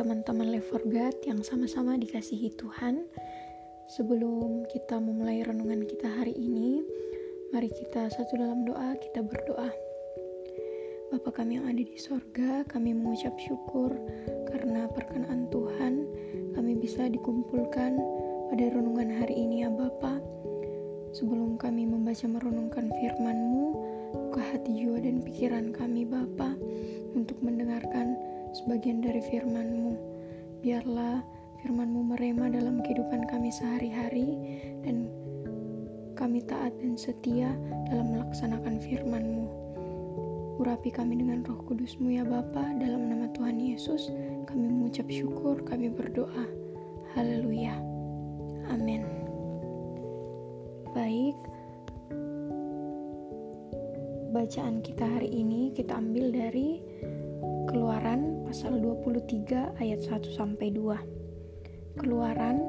teman-teman Live for God yang sama-sama dikasihi Tuhan. Sebelum kita memulai renungan kita hari ini, mari kita satu dalam doa, kita berdoa. Bapa kami yang ada di sorga, kami mengucap syukur karena perkenaan Tuhan, kami bisa dikumpulkan pada renungan hari ini ya Bapa. Sebelum kami membaca merenungkan firman-Mu, buka hati jiwa dan pikiran kami Bapa untuk mendengarkan sebagian dari firman-Mu. Biarlah firman-Mu merema dalam kehidupan kami sehari-hari dan kami taat dan setia dalam melaksanakan firman-Mu. Urapi kami dengan roh kudus-Mu ya Bapa, dalam nama Tuhan Yesus kami mengucap syukur, kami berdoa. Haleluya. Amin. Baik, bacaan kita hari ini kita ambil dari Keluaran pasal 23 ayat 1 sampai 2. Keluaran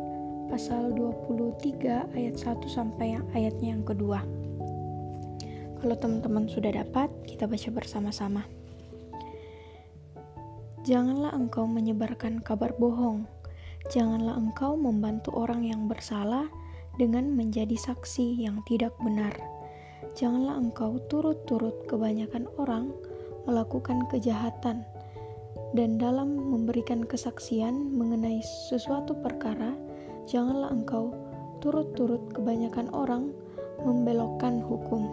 pasal 23 ayat 1 sampai ayatnya yang kedua. Kalau teman-teman sudah dapat, kita baca bersama-sama. Janganlah engkau menyebarkan kabar bohong. Janganlah engkau membantu orang yang bersalah dengan menjadi saksi yang tidak benar. Janganlah engkau turut-turut kebanyakan orang melakukan kejahatan, dan dalam memberikan kesaksian mengenai sesuatu perkara, janganlah engkau turut-turut kebanyakan orang membelokkan hukum.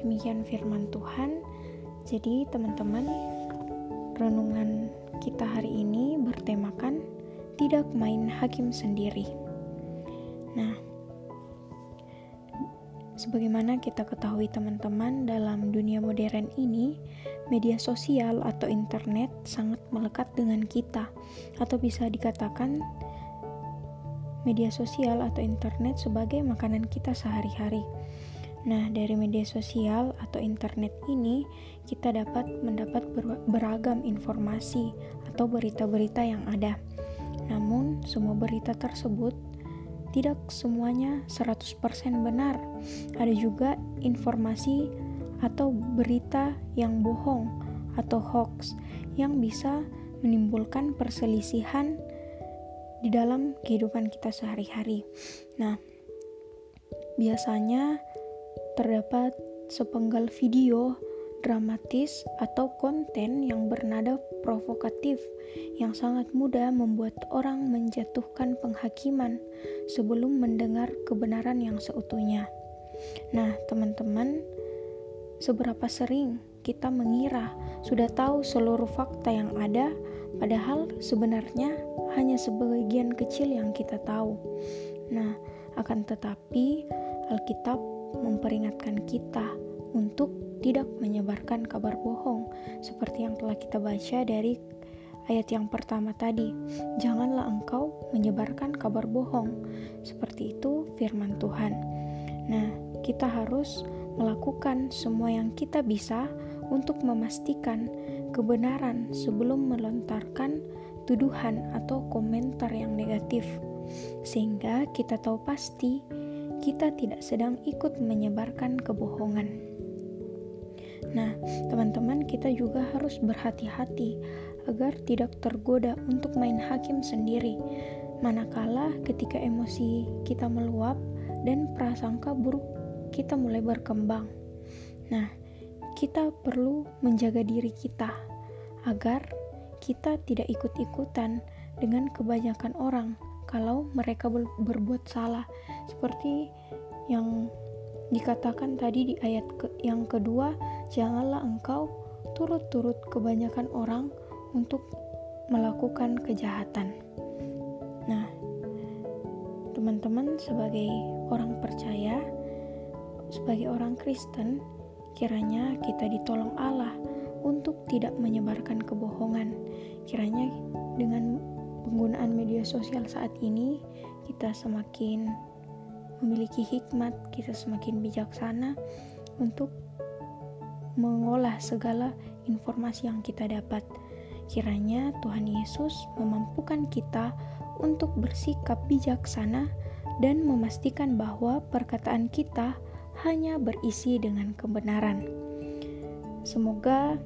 Demikian firman Tuhan. Jadi, teman-teman, renungan kita hari ini bertemakan tidak main hakim sendiri. Nah, Sebagaimana kita ketahui teman-teman, dalam dunia modern ini, media sosial atau internet sangat melekat dengan kita, atau bisa dikatakan media sosial atau internet sebagai makanan kita sehari-hari. Nah, dari media sosial atau internet ini, kita dapat mendapat beragam informasi atau berita-berita yang ada. Namun, semua berita tersebut tidak semuanya 100% benar. Ada juga informasi atau berita yang bohong atau hoax yang bisa menimbulkan perselisihan di dalam kehidupan kita sehari-hari. Nah, biasanya terdapat sepenggal video dramatis atau konten yang bernada provokatif yang sangat mudah membuat orang menjatuhkan penghakiman sebelum mendengar kebenaran yang seutuhnya. Nah, teman-teman, seberapa sering kita mengira sudah tahu seluruh fakta yang ada, padahal sebenarnya hanya sebagian kecil yang kita tahu. Nah, akan tetapi Alkitab memperingatkan kita untuk tidak menyebarkan kabar bohong, seperti yang telah kita baca dari ayat yang pertama tadi, janganlah engkau menyebarkan kabar bohong. Seperti itu firman Tuhan. Nah, kita harus melakukan semua yang kita bisa untuk memastikan kebenaran sebelum melontarkan tuduhan atau komentar yang negatif, sehingga kita tahu pasti kita tidak sedang ikut menyebarkan kebohongan. Nah, teman-teman, kita juga harus berhati-hati agar tidak tergoda untuk main hakim sendiri. Manakala ketika emosi kita meluap dan prasangka buruk kita mulai berkembang. Nah, kita perlu menjaga diri kita agar kita tidak ikut-ikutan dengan kebanyakan orang kalau mereka berbuat salah seperti yang dikatakan tadi di ayat ke yang kedua janganlah engkau turut-turut kebanyakan orang untuk melakukan kejahatan. Nah, teman-teman, sebagai orang percaya, sebagai orang Kristen, kiranya kita ditolong Allah untuk tidak menyebarkan kebohongan. Kiranya dengan penggunaan media sosial saat ini, kita semakin memiliki hikmat, kita semakin bijaksana untuk mengolah segala informasi yang kita dapat. Kiranya Tuhan Yesus memampukan kita untuk bersikap bijaksana dan memastikan bahwa perkataan kita hanya berisi dengan kebenaran. Semoga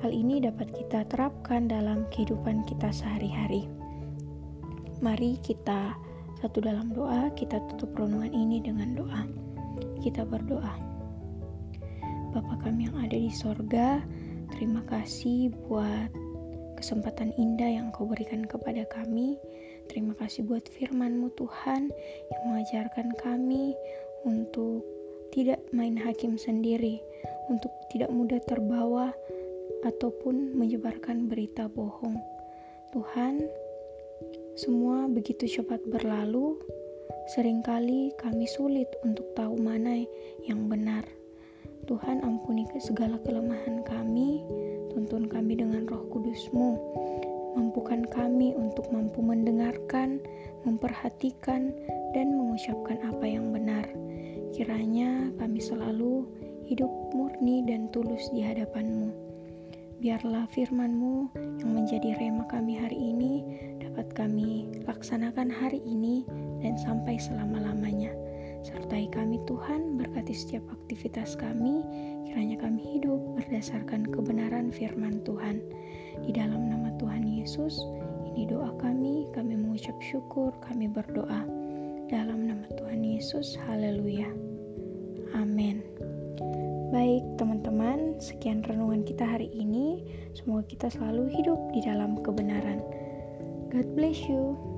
Hal ini dapat kita terapkan dalam kehidupan kita sehari-hari. Mari kita satu dalam doa, kita tutup renungan ini dengan doa. Kita berdoa. Bapa kami yang ada di sorga, terima kasih buat kesempatan indah yang kau berikan kepada kami. Terima kasih buat firman-Mu Tuhan yang mengajarkan kami untuk tidak main hakim sendiri, untuk tidak mudah terbawa ataupun menyebarkan berita bohong. Tuhan, semua begitu cepat berlalu, sering kali kami sulit untuk tahu mana yang benar. Tuhan ampuni segala kelemahan kami, tuntun kami dengan roh kudusmu, mampukan kami untuk mampu mendengarkan, memperhatikan, dan mengucapkan apa yang benar. Kiranya kami selalu hidup murni dan tulus di hadapanmu. Biarlah firman-Mu yang menjadi rema kami hari ini dapat kami laksanakan hari ini dan sampai selama-lamanya. Sertai kami Tuhan, berkati setiap aktivitas kami, kiranya kami hidup berdasarkan kebenaran firman Tuhan. Di dalam nama Tuhan Yesus, ini doa kami, kami mengucap syukur, kami berdoa. Dalam nama Tuhan Yesus, haleluya. Amin. Baik, teman-teman, sekian renungan kita hari ini. Semoga kita selalu hidup di dalam kebenaran. God bless you.